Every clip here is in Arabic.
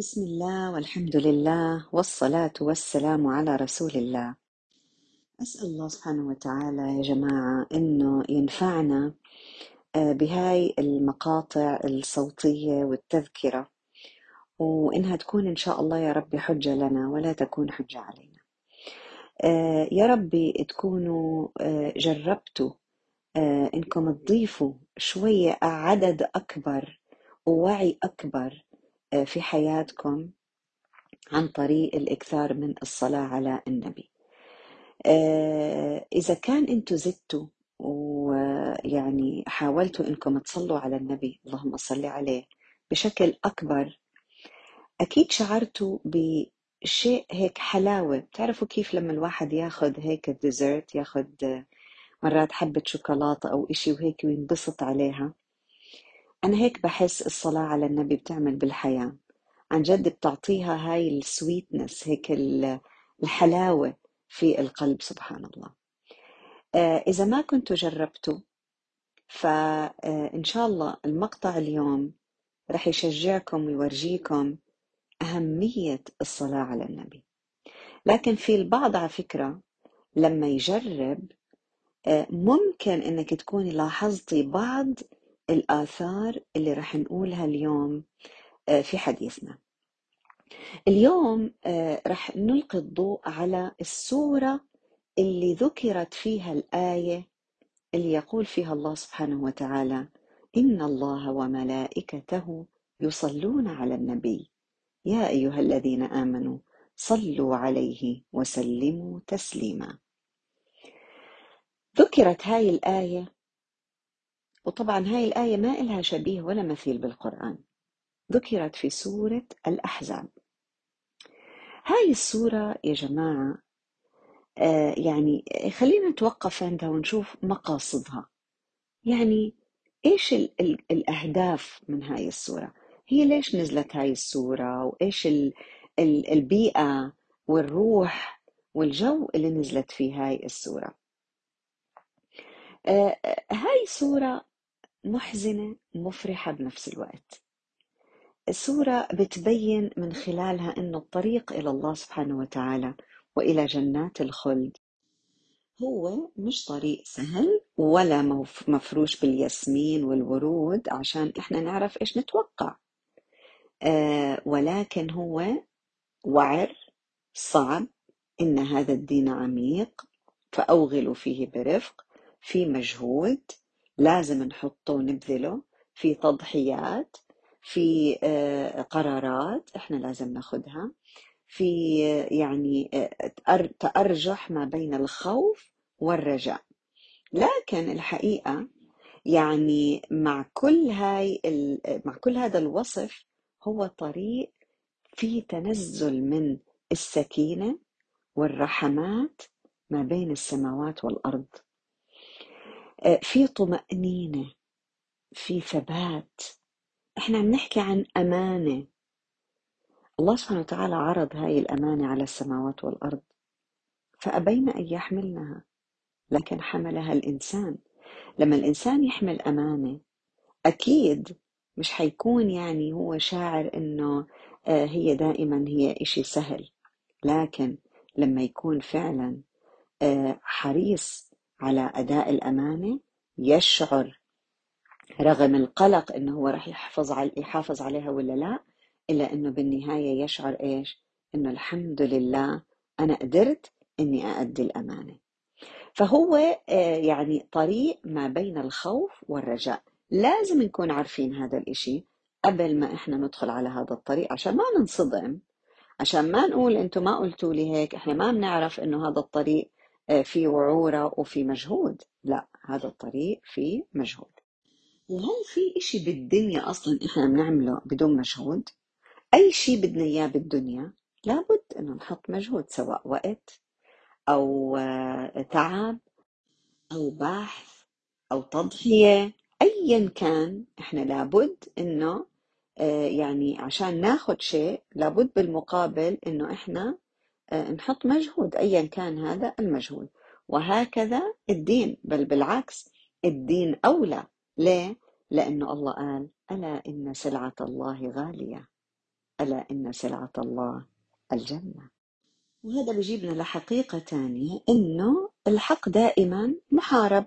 بسم الله والحمد لله والصلاة والسلام على رسول الله أسأل الله سبحانه وتعالى يا جماعة إنه ينفعنا بهاي المقاطع الصوتية والتذكرة وإنها تكون إن شاء الله يا ربي حجة لنا ولا تكون حجة علينا يا ربي تكونوا جربتوا إنكم تضيفوا شوية عدد أكبر ووعي أكبر في حياتكم عن طريق الإكثار من الصلاة على النبي. آه، إذا كان أنتوا زدتوا ويعني حاولتوا أنكم تصلوا على النبي اللهم صل عليه بشكل أكبر أكيد شعرتوا بشيء هيك حلاوة. بتعرفوا كيف لما الواحد ياخد هيك الديزرت ياخد مرات حبة شوكولاتة أو إشي وهيك وينبسط عليها؟ أنا هيك بحس الصلاة على النبي بتعمل بالحياة. عن جد بتعطيها هاي السويتنس هيك ال- الحلاوة في القلب سبحان الله آه، إذا ما كنتوا جربتوا فإن شاء الله المقطع اليوم رح يشجعكم ويورجيكم أهمية الصلاة على النبي. لكن في البعض على فكرة لما يجرب آه، ممكن إنك تكوني لاحظتي بعض الآثار اللي رح نقولها اليوم آه، في حديثنا. اليوم آه، رح نلقي الضوء على السورة اللي ذكرت فيها الآية اللي يقول فيها الله سبحانه وتعالى إن الله وملائكته يصلون على النبي. يا أيها الذين آمنوا صلوا عليه وسلموا تسليما. ذكرت هاي الآية وطبعا هاي الآية ما إلها شبيه ولا مثيل بالقرآن. ذكرت في سورة الأحزاب. هاي السورة يا جماعة آه يعني خلينا نتوقف عندها ونشوف مقاصدها. يعني إيش ال ال الأهداف من هاي السورة؟ هي ليش نزلت هاي السورة؟ وإيش ال ال البيئة والروح والجو اللي نزلت فيه هاي السورة؟ آه، هاي سورة محزنة مفرحة بنفس الوقت. السورة بتبين من خلالها أنه الطريق إلى الله سبحانه وتعالى وإلى جنات الخلد هو مش طريق سهل ولا مف- مفروش بالياسمين والورود عشان إحنا نعرف إيش نتوقع. آه ولكن هو وعر صعب إن هذا الدين عميق فأوغلوا فيه برفق في مجهود. لازم نحطه ونبذله في تضحيات في آه، قرارات إحنا لازم ناخدها في آه، يعني آه، تأر- تأرجح ما بين الخوف والرجاء. لكن الحقيقة يعني مع كل هاي مع كل هذا الوصف هو طريق فيه تنزل من السكينة والرحمات ما بين السماوات والأرض. في طمأنينة في ثبات. إحنا عم نحكي عن أمانة. الله سبحانه وتعالى عرض هاي الأمانة على السماوات والأرض فأبين أن يحملنها. لكن حملها الإنسان. لما الإنسان يحمل أمانة أكيد مش حيكون يعني هو شاعر إنه آه، هي دائما هي إشي سهل. لكن لما يكون فعلا آه، حريص على أداء الأمانة يشعر رغم القلق إنه هو راح يحافظ على يحافظ عليها ولا لا إلا إنه بالنهاية يشعر إيش؟ إنه الحمد لله أنا قدرت إني أأدي الأمانة فهو آه، يعني طريق ما بين الخوف والرجاء لازم نكون عارفين هذا الإشي قبل ما إحنا ندخل على هذا الطريق عشان ما ننصدم عشان ما نقول أنتم ما قلتوا لي هيك إحنا ما بنعرف إنه هذا الطريق آه، فيه وعورة وفي مجهود. لا هذا الطريق فيه مجهود. وهل في إشي بالدنيا أصلا إحنا بنعمله بدون مجهود. أي شيء بدنا إياه بالدنيا لابد إنه نحط مجهود سواء وقت أو آه، تعب أو بحث أو تضحية. ايا كان إحنا لابد إنه آه، يعني عشان ناخد شيء لابد بالمقابل إنه إحنا آه، نحط مجهود ايا كان هذا المجهود. وهكذا الدين بل بالعكس الدين أولى. ليه؟ لأنه الله قال ألا إن سلعة الله غالية ألا إن سلعة الله الجنة. وهذا بيجيبنا لحقيقة تانية إنه الحق دائما محارب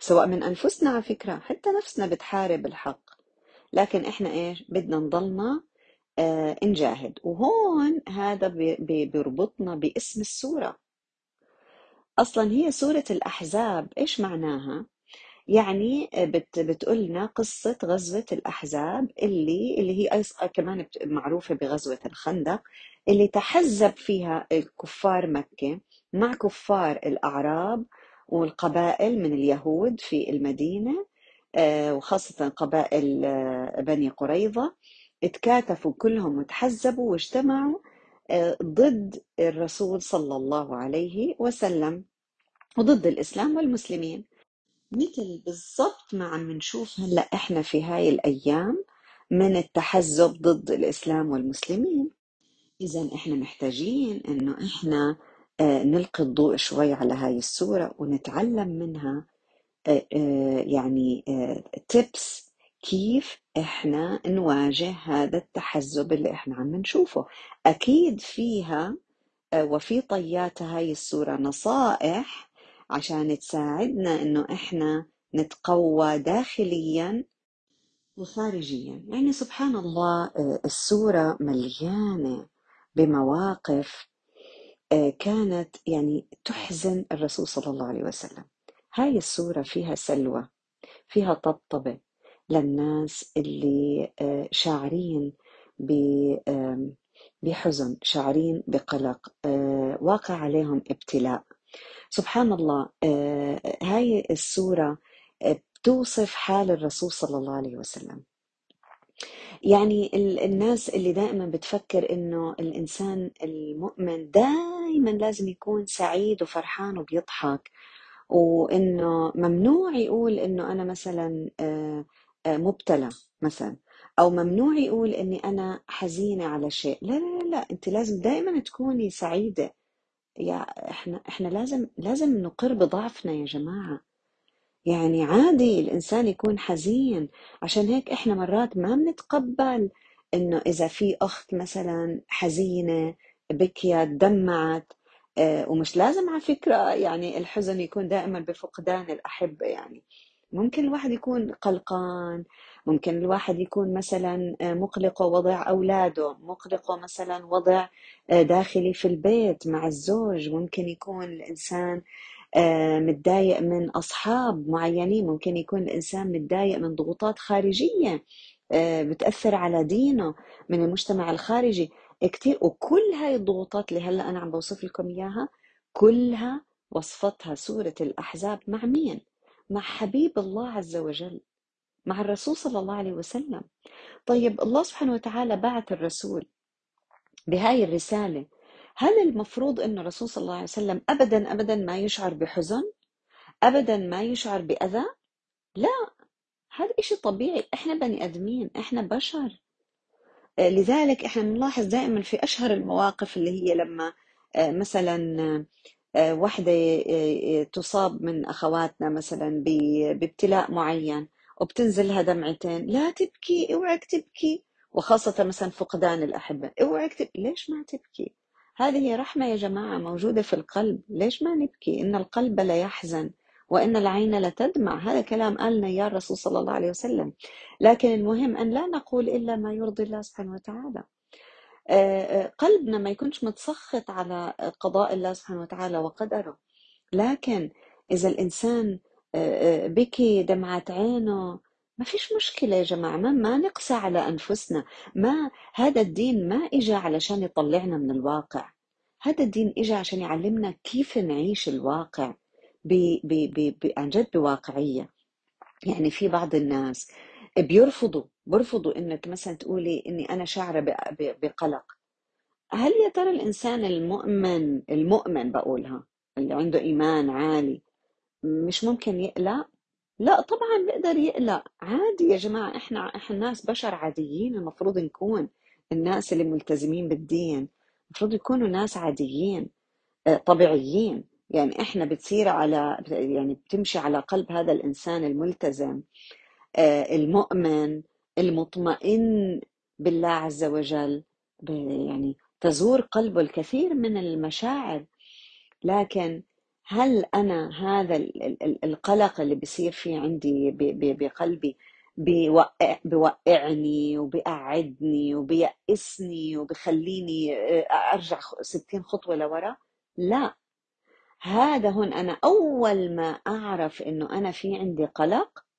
سواء من أنفسنا على فكرة حتى نفسنا بتحارب الحق. لكن إحنا إيش؟ بدنا نضلنا آه نجاهد وهون هذا بي- بي- بيربطنا باسم السورة. أصلا هي سورة الأحزاب إيش معناها؟ يعني بت بتقولنا قصة غزوة الأحزاب اللي اللي هي كمان معروفة بغزوة الخندق اللي تحزب فيها كفار مكة مع كفار الأعراب والقبائل من اليهود في المدينة آه، وخاصة قبائل آه، بني قريظة. اتكاتفوا كلهم وتحزبوا واجتمعوا آه، ضد الرسول صلى الله عليه وسلم وضد الإسلام والمسلمين. مثل بالضبط ما عم نشوف هلأ إحنا في هاي الأيام من التحزب ضد الإسلام والمسلمين. اذا إحنا محتاجين إنه إحنا آه، نلقي الضوء شوي على هاي السورة ونتعلم منها آه، يعني تيبس كيف إحنا نواجه هذا التحزب اللي إحنا عم نشوفه؟ أكيد فيها آه، وفي طيات هاي السورة نصائح عشان تساعدنا إنه إحنا نتقوى داخليا وخارجيا. يعني سبحان الله آه، السورة مليانة بمواقف آه، كانت يعني تحزن الرسول صلى الله عليه وسلم. هاي السورة فيها سلوى فيها طبطبة للناس اللي آه، شاعرين بحزن شاعرين بقلق آه، واقع عليهم ابتلاء. سبحان الله آه، هاي السورة بتوصف حال الرسول صلى الله عليه وسلم. يعني ال- الناس اللي دائما بتفكر إنه الإنسان المؤمن دائما لازم يكون سعيد وفرحان وبيضحك وإنه ممنوع يقول إنه أنا مثلا آه، مبتلى مثلا أو ممنوع يقول إني أنا حزينة على شيء. لا لا لا. أنت لازم دائما تكوني سعيدة. يا إحنا إحنا لازم لازم نقر بضعفنا يا جماعة. يعني عادي الإنسان يكون حزين. عشان هيك إحنا مرات ما بنتقبل إنه إذا في أخت مثلا حزينة بكيت دمعت آه، ومش لازم على فكرة يعني الحزن يكون دائما بفقدان الأحبة يعني. ممكن الواحد يكون قلقان ممكن الواحد يكون مثلا آه، مقلق وضع أولاده مقلق مثلا وضع آه، داخلي في البيت مع الزوج ممكن يكون الإنسان آه، متضايق من أصحاب معينين ممكن يكون الإنسان متضايق من ضغوطات خارجية بتأثر على دينه من المجتمع الخارجي كتير وكل هاي الضغوطات اللي هلأ أنا عم بوصف لكم إياها كلها وصفتها سورة الأحزاب مع مين؟ مع حبيب الله عز وجل مع الرسول صلى الله عليه وسلم. طيب الله سبحانه وتعالى بعث الرسول بهاي الرسالة هل المفروض أن الرسول صلى الله عليه وسلم أبدا أبدا ما يشعر بحزن؟ ابدا ما يشعر بأذى؟ لا هذا إشي طبيعي إحنا بني آدمين إحنا بشر. آه، لذلك إحنا بنلاحظ دائما في أشهر المواقف اللي هي لما آه، مثلا واحدة آه، تصاب من أخواتنا مثلا بابتلاء معين وبتنزلها دمعتين لا تبكي أوعك تبكي. وخاصة مثلا فقدان الأحبة أوعك تبكي. ليش ما تبكي؟ هذه رحمة يا جماعة موجودة في القلب. ليش ما نبكي؟ إن القلب لا يحزن وإن العين لا تدمع. هذا كلام قالنا يا الرسول صلى الله عليه وسلم. لكن المهم أن لا نقول إلا ما يرضي الله سبحانه وتعالى. آه، آه، قلبنا ما يكونش متسخط على قضاء الله سبحانه وتعالى وقدره. لكن إذا الإنسان آه، آه، بكي دمعة عينه ما فيش مشكلة يا جماعة ما, ما نقسى على أنفسنا. ما هذا الدين ما إجا علشان يطلعنا من الواقع. هذا الدين إجا عشان يعلمنا كيف نعيش الواقع ب ب ب ب عن جد بواقعية. يعني في بعض الناس بيرفضوا بيرفضوا إنك مثلا تقولي إني أنا شاعرة بقلق. هل يا ترى الإنسان المؤمن المؤمن بقولها اللي عنده إيمان عالي مش ممكن يقلق لا طبعا بيقدر يقلق. عادي يا جماعة إحنا إحنا ناس بشر عاديين المفروض نكون الناس اللي ملتزمين بالدين المفروض يكونوا ناس عاديين آه، طبيعيين. يعني إحنا بتصير على يعني بتمشي على قلب هذا الإنسان الملتزم. المؤمن المطمئن بالله عز وجل يعني تزور قلبه الكثير من المشاعر. لكن هل أنا هذا القلق اللي بيصير في عندي بقلبي بيوقع بيوقعني وبيقعدني وبيأسني وبخليني آه، أرجع ستين خطوة لورا؟ لا. هذا هون أنا أول ما أعرف إنه أنا في عندي قلق آه،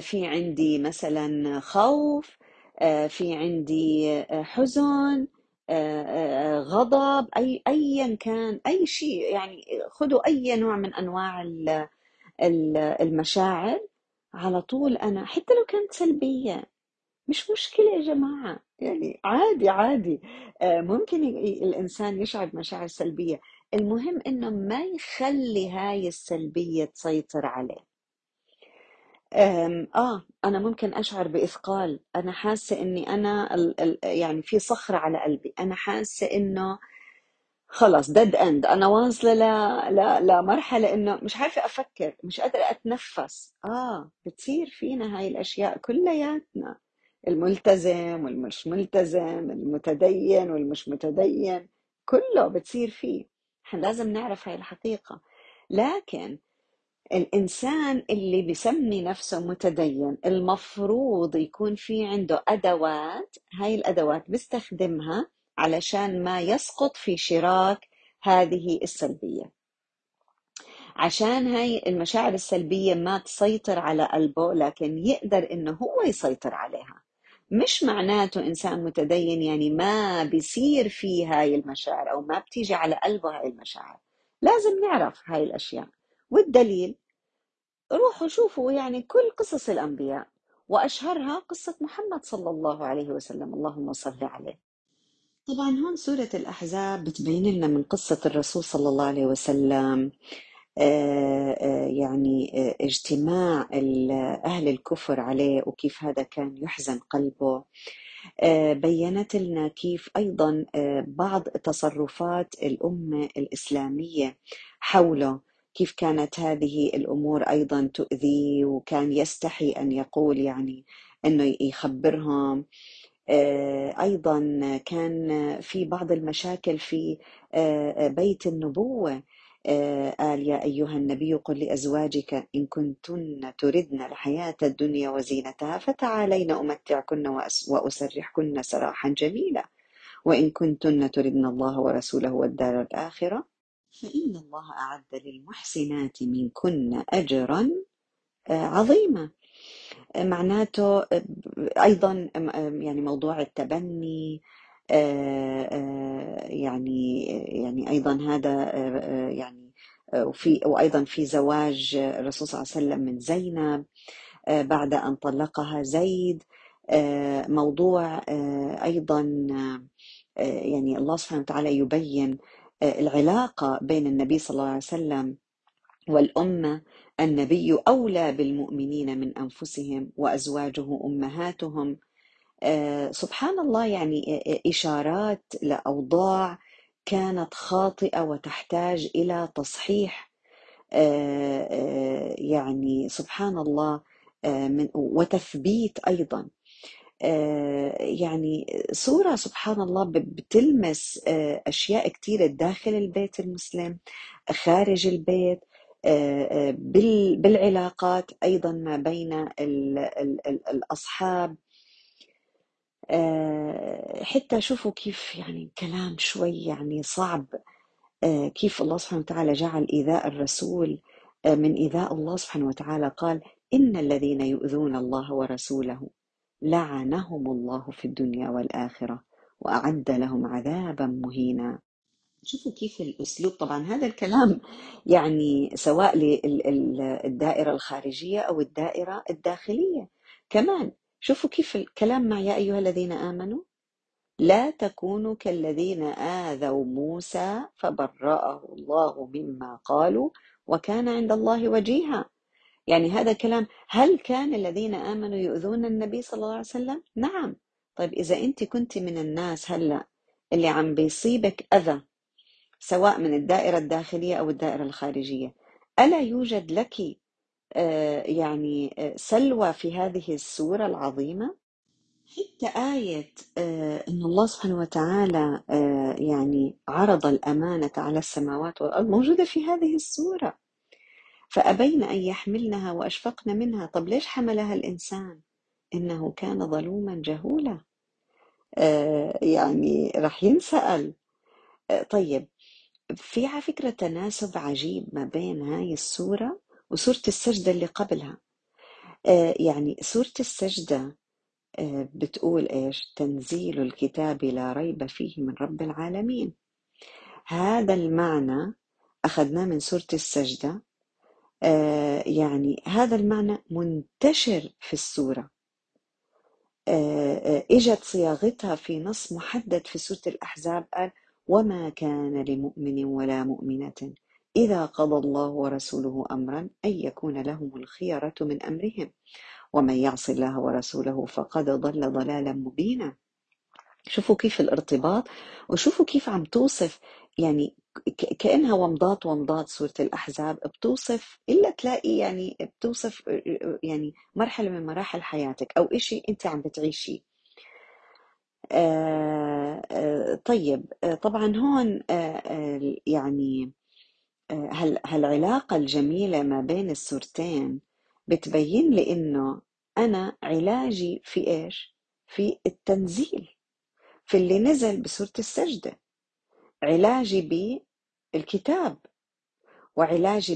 في عندي مثلا خوف آه، في عندي آه، حزن غضب أي ايا كان أي شيء يعني خذوا أي نوع من أنواع المشاعر على طول. أنا حتى لو كانت سلبية مش مشكلة يا جماعة يعني عادي عادي. ممكن الإنسان يشعر بمشاعر سلبية. المهم إنه ما يخلي هاي السلبية تسيطر عليه. آه أنا ممكن أشعر بإثقال. أنا حاسة إني أنا ال ال يعني في صخرة على قلبي. أنا حاسة إنه خلص dead end أنا واصلة ل... ل... لمرحلة إنه مش عارفة أفكر مش قادرة أتنفس. آه بتصير فينا هاي الأشياء كلياتنا. الملتزم والمش ملتزم المتدين والمش متدين. كله بتصير فيه. إحنا لازم نعرف هاي الحقيقة. لكن الإنسان اللي بسمي نفسه متدين المفروض يكون في عنده أدوات هاي الأدوات بيستخدمها علشان ما يسقط في شراك هذه السلبية. عشان هاي المشاعر السلبية ما تسيطر على قلبه لكن يقدر إنه هو يسيطر عليها. مش معناته إنسان متدين يعني ما بيصير فيه هاي المشاعر أو ما بتيجي على قلبه هاي المشاعر. لازم نعرف هاي الأشياء. والدليل روحوا شوفوا يعني كل قصص الأنبياء وأشهرها قصة محمد صلى الله عليه وسلم اللهم صل عليه. طبعا هون سورة الأحزاب بتبين لنا من قصة الرسول صلى الله عليه وسلم آه، آه، يعني آه، اجتماع أهل الكفر عليه وكيف هذا كان يحزن قلبه. بينت لنا كيف أيضا بعض تصرفات الأمة الإسلامية حوله. كيف كانت هذه الأمور أيضا تؤذي وكان يستحي أن يقول يعني أنه يخبرهم. آه، أيضا كان في بعض المشاكل في آه، بيت النبوة. آه، قال يا أيها النبي قل لأزواجك إن كنتن تردن الحياة الدنيا وزينتها فتعالين أمتعكن وأسرحكن سراحا جميلا. وإن كنتن تردن الله ورسوله والدار الآخرة فإن الله أعد للمحسنات منكن أجرا آه، عظيما. آه، معناته آه، أيضا يعني موضوع التبني يعني يعني أيضا هذا يعني وفي وأيضا في زواج الرسول صلى الله عليه وسلم من زينب بعد أن طلقها زيد موضوع أيضا يعني الله سبحانه وتعالى يبين العلاقة بين النبي صلى الله عليه وسلم والأمة النبي أولى بالمؤمنين من أنفسهم وأزواجه أمهاتهم. آه، سبحان الله يعني آه، آه، إشارات لأوضاع كانت خاطئة وتحتاج إلى تصحيح. يعني سبحان الله وتثبيت أيضا. يعني صورة سبحان الله بتلمس آه، أشياء كثيرة داخل البيت المسلم خارج البيت آه، بالعلاقات أيضا ما بين الأصحاب. حتى شوفوا كيف يعني كلام شوي يعني صعب. كيف الله سبحانه وتعالى جعل إيذاء الرسول من إيذاء الله سبحانه وتعالى قال إن الذين يؤذون الله ورسوله. لعنهم الله في الدنيا والآخرة وأعد لهم عذابا مهينا. شوفوا كيف الأسلوب. طبعا هذا الكلام يعني سواء للدائرة الخارجية أو الدائرة الداخلية. كمان شوفوا كيف الكلام مع يا أيها الذين آمنوا. لا تكونوا كالذين آذوا موسى فبرأه الله مما قالوا وكان عند الله وجيها. يعني هذا كلام هل كان الذين آمنوا يؤذون النبي صلى الله عليه وسلم؟ نعم طيب إذا أنت كنت من الناس هلأ اللي عم بيصيبك أذى سواء من الدائرة الداخلية أو الدائرة الخارجية ألا يوجد لك آه، يعني آه، سلوى في هذه السورة العظيمة؟ حتى آية آه، إن الله سبحانه وتعالى يعني عرض الأمانة على السماوات والأرض موجودة في هذه السورة فأبين أن يحملنها وأشفقن منها. طب ليش حملها الإنسان؟ إنه كان ظلوما جهولا. آه، يعني راح ينسأل. آه، طيب في على فكرة تناسب عجيب ما بين هاي السورة وسورة السجدة اللي قبلها. آه، يعني سورة السجدة بتقول إيش؟ تنزيل الكتاب لا ريب فيه من رب العالمين. هذا المعنى أخذناه من سورة السجدة. آه، يعني هذا المعنى منتشر في السورة. آه، آه، إجت صياغتها في نص محدد في سورة الأحزاب قال وما كان لمؤمن ولا مؤمنة إذا قضى الله ورسوله أمرا أن يكون لهم الخيرة من أمرهم ومن يعص الله ورسوله فقد ضل ضلالا مبينا. شوفوا كيف الارتباط وشوفوا كيف عم توصف يعني ك- كأنها ومضات ومضات سورة الأحزاب بتوصف إلا تلاقي يعني بتوصف يعني مرحلة من مراحل حياتك أو إشي أنت عم بتعيشيه طيب طبعا هون يعني هال هالعلاقة الجميلة ما بين السورتين بتبين لي إنه أنا علاجي في إيش؟ في التنزيل في اللي نزل بسورة السجدة. علاجي بالكتاب وعلاجي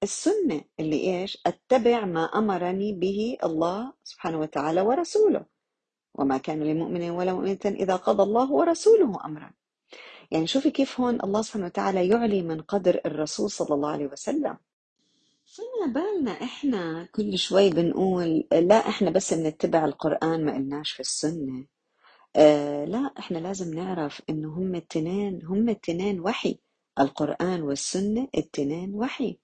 بالسنة اللي إيش؟ أتبع ما أمرني به الله سبحانه وتعالى ورسوله. وما كان لمؤمن ولا مؤمنة إذا قضى الله ورسوله أمرا. يعني شوفي كيف هون الله سبحانه وتعالى يعلي من قدر الرسول صلى الله عليه وسلم. فما بالنا إحنا كل شوي بنقول لا إحنا بس بنتبع القرآن ما قلناش في السنة. آه لا إحنا لازم نعرف انه هم التنين هم التنين وحي. القرآن والسنة التنين وحي.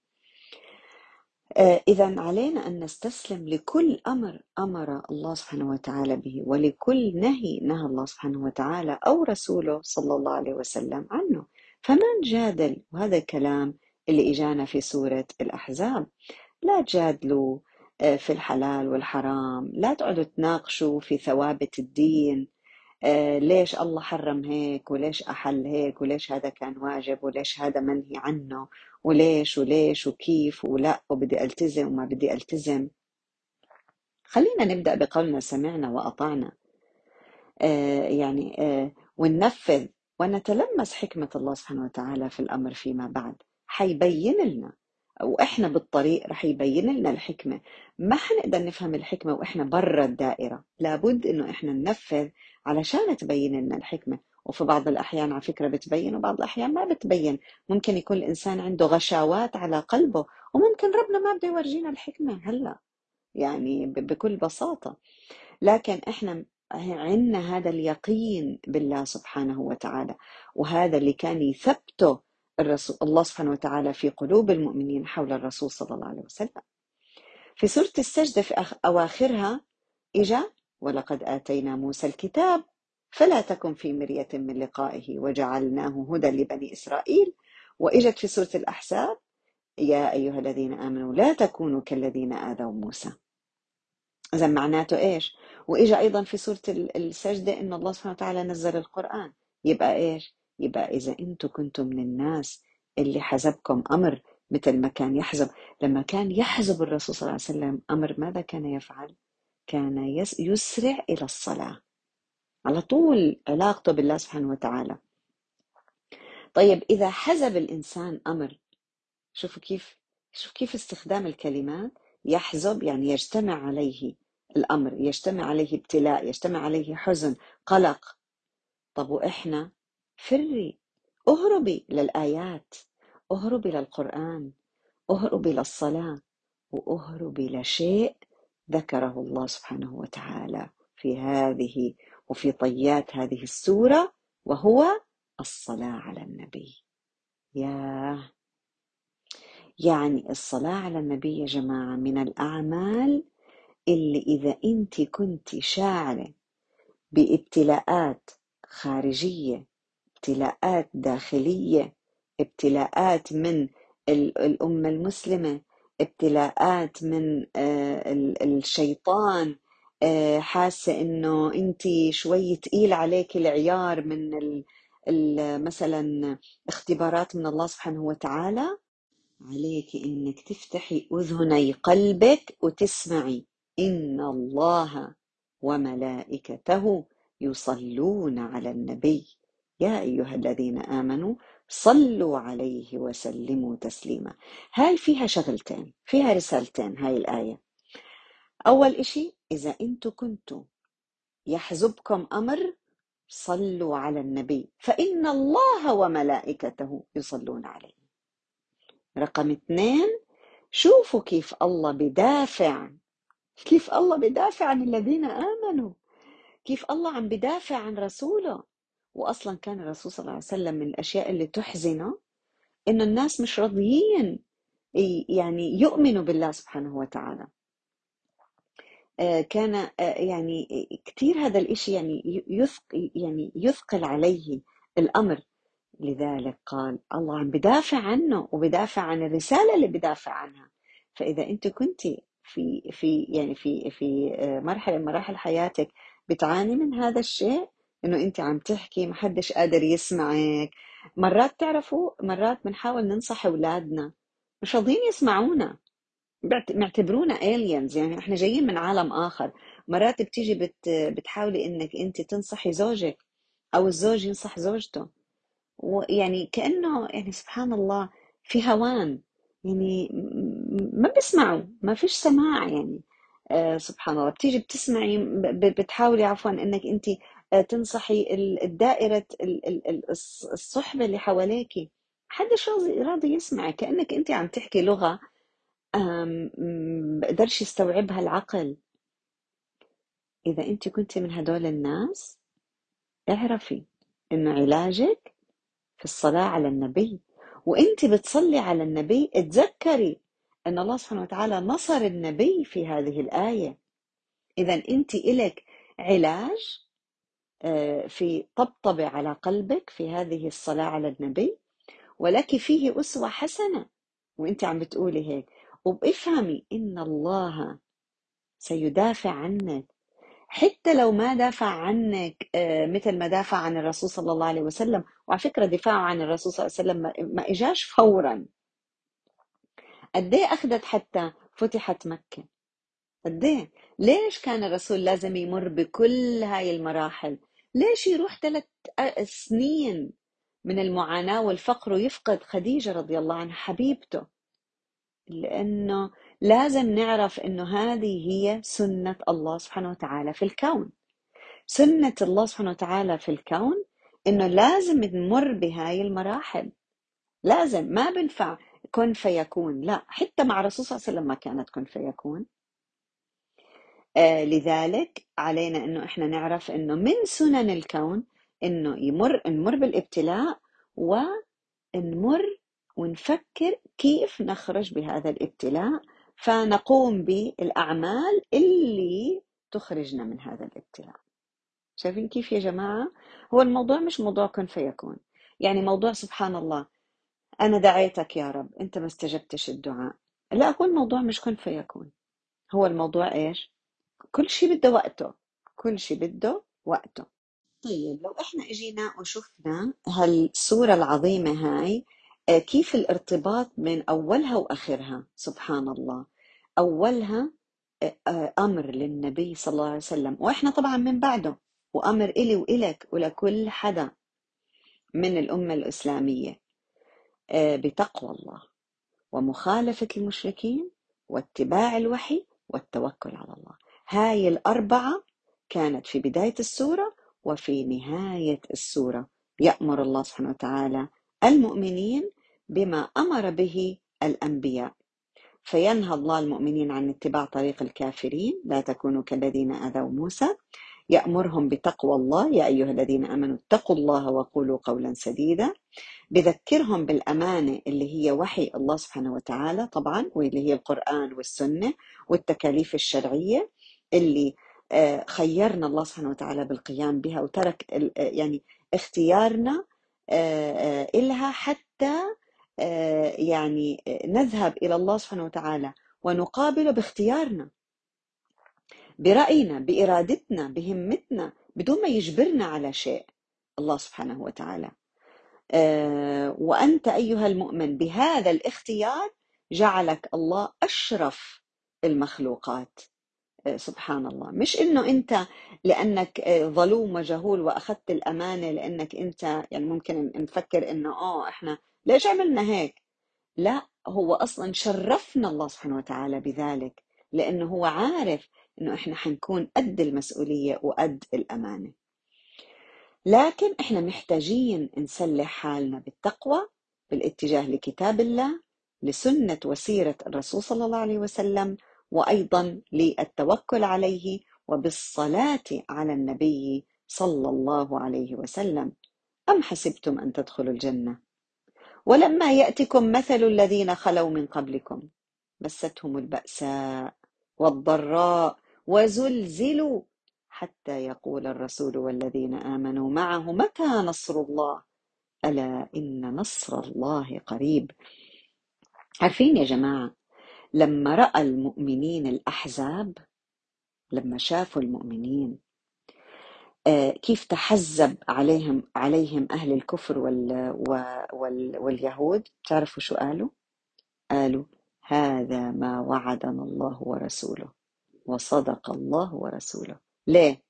آه إذا علينا أن نستسلم لكل أمر أمر الله سبحانه وتعالى به ولكل نهي نهى الله سبحانه وتعالى أو رسوله صلى الله عليه وسلم عنه. فما نجادل وهذا الكلام اللي إجانا في سورة الأحزاب. لا تجادلوا آه، في الحلال والحرام. لا تقعدوا تناقشوا في ثوابت الدين. ليش الله حرم هيك؟ وليش أحل هيك؟ وليش هذا كان واجب؟ وليش هذا منهي عنه؟ وليش؟ وليش؟ وكيف؟ ولا وبدي ألتزم وما بدي ألتزم. خلينا نبدأ بقولنا سمعنا وأطعنا. آه، يعني آه، وننفذ ونتلمس حكمة الله سبحانه وتعالى في الأمر فيما بعد. حيبين لنا وإحنا بالطريق رح يبين لنا الحكمة. ما حنقدر نفهم الحكمة وإحنا برا الدائرة. لابد إنه إحنا ننفذ علشان تبين لنا الحكمة. وفي بعض الأحيان على فكرة بتبين وبعض الأحيان ما بتبين. ممكن يكون الإنسان عنده غشاوات على قلبه وممكن ربنا ما بده يورجينا الحكمة هلأ. يعني بكل بساطة. لكن إحنا عندنا هذا اليقين بالله سبحانه وتعالى. وهذا اللي كان يثبته الرسول الله سبحانه وتعالى في قلوب المؤمنين حول الرسول صلى الله عليه وسلم في سورة السجدة في أواخرها إجا ولقد آتينا موسى الكتاب فلا تكن في مرية من لقائه وجعلناه هدى لبني إسرائيل وإجت في سورة الأحزاب يا أيها الذين آمنوا لا تكونوا كالذين آذوا موسى إذا معناته إيش؟ وإجا أيضا في سورة ال- السجدة إن الله سبحانه وتعالى نزل القرآن يبقى إيش؟ يبقى إذا أنتم كنتم من الناس اللي حزبكم أمر مثل ما كان يحزب لما كان يحزب الرسول صلى الله عليه وسلم أمر ماذا كان يفعل؟ كان يس- يسرع إلى الصلاة. على طول علاقته بالله سبحانه وتعالى. طيب إذا حزب الإنسان أمر شوفوا كيف شوف كيف استخدام الكلمات يحزب يعني يجتمع عليه الأمر يجتمع عليه ابتلاء يجتمع عليه حزن قلق. طب وإحنا؟ فري اهربي للآيات اهربي للقرآن اهربي للصلاة واهربي لشيء ذكره الله سبحانه وتعالى في هذه وفي طيات هذه السورة وهو الصلاة على النبي. ياه! يعني الصلاة على النبي يا جماعة من الأعمال اللي إذا أنت كنت شاعرة بابتلاءات خارجية ابتلاءات داخلية ابتلاءات من ال- الأمة المسلمة ابتلاءات من آه، ال- الشيطان. آه، حاسة إنه أنت شوي تقيل عليك العيار من مثلا اختبارات من الله سبحانه وتعالى. عليك إنك تفتحي أذني قلبك وتسمعي إن الله وملائكته يصلون على النبي. يا أيها الذين آمنوا صلوا عليه وسلموا تسليما. هاي فيها شغلتين فيها رسالتين هاي الآية. أول إشي إذا أنتوا كنتوا يحزبكم أمر صلوا على النبي فإن الله وملائكته يصلون عليه. رقم اثنين شوفوا كيف الله بدافع كيف الله بدافع عن الذين آمنوا كيف الله عم بدافع عن رسوله. وأصلا كان الرسول صلى الله عليه وسلم من الأشياء اللي تحزنه إنه الناس مش راضيين يعني يؤمنوا بالله سبحانه وتعالى. آه، كان آه، يعني كثير هذا الإشي يعني يثقل يعني يثقل عليه الأمر. لذلك قال الله عم بدافع عنه وبدافع عن الرسالة اللي بدافع عنها. فإذا أنت كنت في في يعني في في آه، مرحلة من مراحل حياتك بتعاني من هذا الشيء إنه أنت عم تحكي ما حدش قادر يسمعك. مرات تعرفوا مرات بنحاول ننصح أولادنا. مش راضيين يسمعونا. معتبرونا aliens. يعني إحنا جايين من عالم آخر. مرات بتيجي بت بتحاولي إنك أنت تنصحي زوجك أو الزوج ينصح زوجته. ويعني كأنه يعني سبحان الله في هوان. يعني ما بيسمعوا ما فيش سماع يعني. آه سبحان الله. بتيجي بتسمعي بتحاولي عفوا إنك أنت تنصحي الدائرة الصحبة اللي حواليكي حدش راضي يسمع؟ كأنك أنت عم تحكي لغة بقدرش يستوعبها العقل. إذا أنت كنت من هدول الناس اعرفي إنه علاجك في الصلاة على النبي. وأنت بتصلي على النبي اتذكري أن الله سبحانه وتعالى نصر النبي في هذه الآية. إذا أنت إلك علاج آه، في طبطبة على قلبك في هذه الصلاة على النبي ولك فيه أسوة حسنة. وأنت عم بتقولي هيك. وبافهمي إن الله سيدافع عنك. حتى لو ما دافع عنك آه، مثل ما دافع عن الرسول صلى الله عليه وسلم. وعلى فكرة دفاعه عن الرسول صلى الله عليه وسلم ما إجاش فورا. قد إيه أخذت حتى فتحت مكة؟ قد إيه؟ ليش كان الرسول لازم يمر بكل هاي المراحل؟ ليش يروح ثلاث سنين من المعاناة والفقر ويفقد خديجة رضي الله عنها حبيبته؟ لأنه لازم نعرف أنه هذه هي سنة الله سبحانه وتعالى في الكون. سنة الله سبحانه وتعالى في الكون أنه لازم نمر بهاي المراحل. لازم ما بنفع كن فيكون لا حتى مع الرسول صلى الله عليه وسلم ما كانت كن فيكون. لذلك علينا إنه إحنا نعرف إنه من سنن الكون إنه يمر نمر بالابتلاء ونمر ونفكر كيف نخرج بهذا الابتلاء فنقوم بالأعمال اللي تخرجنا من هذا الابتلاء. شايفين كيف يا جماعة؟ هو الموضوع مش موضوع كن فيكون. يعني موضوع سبحان الله أنا دعيتك يا رب أنت ما استجبتش الدعاء. لا هو الموضوع مش كن فيكون. هو الموضوع إيش؟ كل شيء بده وقته كل شيء بده وقته. طيب لو إحنا إجينا وشفنا هالسورة العظيمة هاي آه، كيف الارتباط بين أولها وآخرها؟ سبحان الله. أولها آه، آه، أمر للنبي صلى الله عليه وسلم وإحنا طبعا من بعده وأمر إلي وإلك ولكل حدا من الأمة الإسلامية. بتقوى الله ومخالفة المشركين واتباع الوحي والتوكل على الله. هاي الأربعة كانت في بداية السورة وفي نهاية السورة. يأمر الله سبحانه وتعالى المؤمنين بما أمر به الأنبياء. فينهى الله المؤمنين عن اتباع طريق الكافرين لا تكونوا كالذين أذوا موسى. يأمرهم بتقوى الله يا أيها الذين آمنوا اتقوا الله وقولوا قولا سديدا. بذكرهم بالأمانة اللي هي وحي الله سبحانه وتعالى طبعا واللي هي القرآن والسنة والتكاليف الشرعية. اللي آه، خيرنا الله سبحانه وتعالى بالقيام بها وترك آه، يعني اختيارنا آه، إلها حتى يعني نذهب إلى الله سبحانه وتعالى ونقابله باختيارنا برأينا بإرادتنا بهمتنا بدون ما يجبرنا على شيء الله سبحانه وتعالى. وأنت أيها المؤمن بهذا الاختيار جعلك الله أشرف المخلوقات. سبحان الله مش إنه أنت لأنك آه، ظلوم وجهول وأخذت الأمانة لأنك أنت يعني ممكن نفكر إنه آه إحنا ليش عملنا هيك؟ لا هو أصلا شرفنا الله سبحانه وتعالى بذلك لأنه هو عارف إنه إحنا حنكون قد المسؤولية وقد الأمانة. لكن إحنا محتاجين نسلح حالنا بالتقوى بالاتجاه لكتاب الله لسنة وسيرة الرسول صلى الله عليه وسلم وأيضا للتوكل عليه وبالصلاة على النبي صلى الله عليه وسلم. أم حسبتم أن تدخلوا الجنة؟ ولما يأتكم مثل الذين خلوا من قبلكم مستهم البأساء والضراء وزلزلوا حتى يقول الرسول والذين آمنوا معه متى نصر الله؟ ألا إن نصر الله قريب. عارفين يا جماعة لما رأى المؤمنين الأحزاب لما شافوا المؤمنين آه، كيف تحزب عليهم عليهم أهل الكفر وال وال واليهود تعرفوا شو قالوا؟ قالوا هذا ما وعدنا الله ورسوله وصدق الله ورسوله ليه؟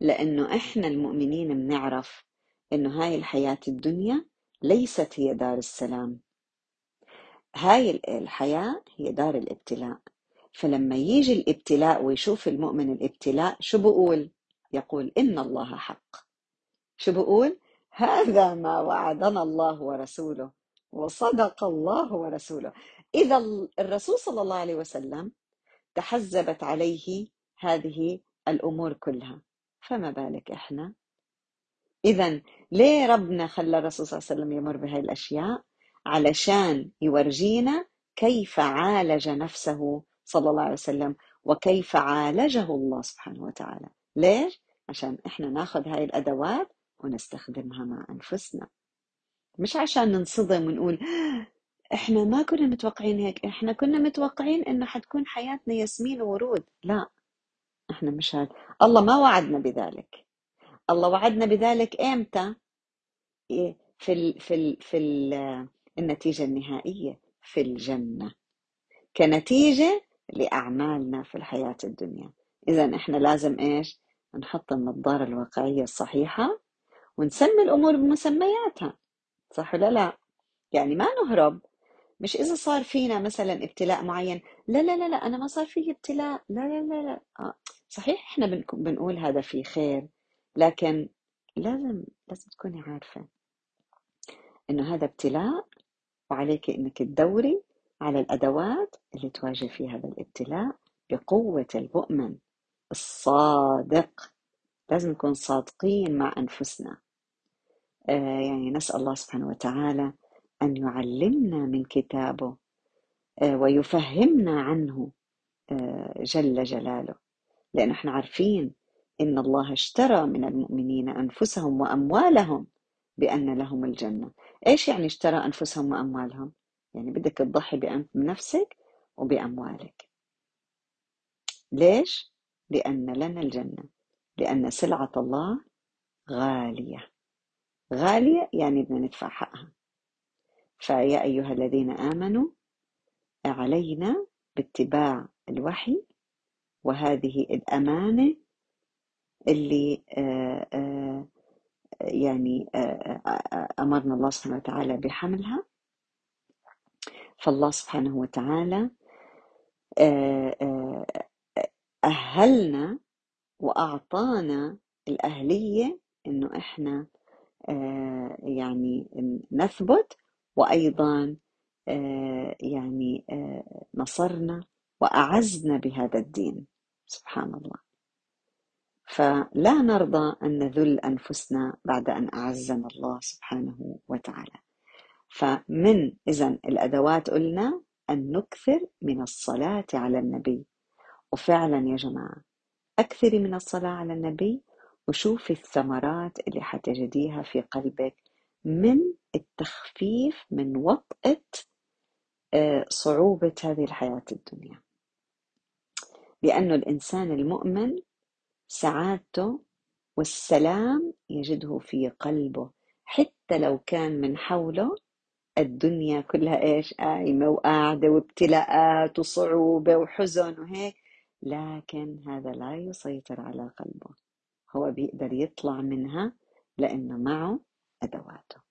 لأنه إحنا المؤمنين بنعرف إنه هاي الحياة الدنيا ليست هي دار السلام هاي الحياة هي دار الابتلاء. فلما يجي الابتلاء ويشوف المؤمن الابتلاء شو بقول؟ يقول إن الله حق. شو بقول؟ هذا ما وعدنا الله ورسوله وصدق الله ورسوله. إذا الرسول صلى الله عليه وسلم تحزبت عليه هذه الأمور كلها. فما بالك إحنا؟ إذا ليه ربنا خلى الرسول صلى الله عليه وسلم يمر بهاي الأشياء؟ علشان يورجينا كيف عالج نفسه صلى الله عليه وسلم وكيف عالجه الله سبحانه وتعالى. ليش؟ عشان إحنا ناخذ هاي الأدوات ونستخدمها مع أنفسنا. مش عشان ننصدم ونقول إحنا ما كنا متوقعين هيك إحنا كنا متوقعين إنه حتكون حياتنا ياسمين وورود. لا إحنا مش هذا الله ما وعدنا بذلك. الله وعدنا بذلك إمتى؟ إيه؟ في ال في ال في ال النتيجة النهائية في الجنة كنتيجة لأعمالنا في الحياة الدنيا إذا إحنا لازم إيش نحط النظارة الواقعية الصحيحة ونسمي الأمور بمسمياتها صح ولا لا يعني ما نهرب مش إذا صار فينا مثلا ابتلاء معين لا لا لا لا أنا ما صار فيه ابتلاء لا لا لا لا آه. صحيح إحنا بنقول هذا فيه خير لكن لازم لازم تكوني عارفة إنه هذا ابتلاء وعليك إنك تدوري على الأدوات اللي تواجه فيها هذا الابتلاء بقوة المؤمن الصادق. لازم نكون صادقين مع أنفسنا. آه يعني نسأل الله سبحانه وتعالى أن يعلمنا من كتابه آه ويفهمنا عنه آه جل جلاله. لأن إحنا عارفين إن الله اشترى من المؤمنين أنفسهم وأموالهم بأن لهم الجنة. إيش يعني اشترى أنفسهم وأموالهم؟ يعني بدك تضحي بنفسك وبأموالك ليش؟ لأن لنا الجنة لأن سلعة الله غالية غالية يعني بدنا ندفع حقها فيا أيها الذين آمنوا علينا باتباع الوحي وهذه الأمانة اللي آه، آه، يعني آه، أمرنا الله سبحانه وتعالى بحملها. فالله سبحانه وتعالى أهلنا وأعطانا الأهلية إنه إحنا يعني نثبت وأيضا يعني نصرنا وأعزنا بهذا الدين. سبحان الله. فلا نرضى أن نذل أنفسنا بعد أن أعزنا الله سبحانه وتعالى. فمن إذا الأدوات قلنا أن نكثر من الصلاة على النبي. وفعلا يا جماعة أكثري من الصلاة على النبي وشوفي الثمرات اللي حتجديها في قلبك من التخفيف من وطأة صعوبة هذه الحياة الدنيا. لأن الإنسان المؤمن سعادته والسلام يجده في قلبه حتى لو كان من حوله الدنيا كلها إيش؟ قايمة وقاعدة وابتلاءات وصعوبة وحزن وهيك لكن هذا لا يسيطر على قلبه هو بيقدر يطلع منها لأنه معه أدواته.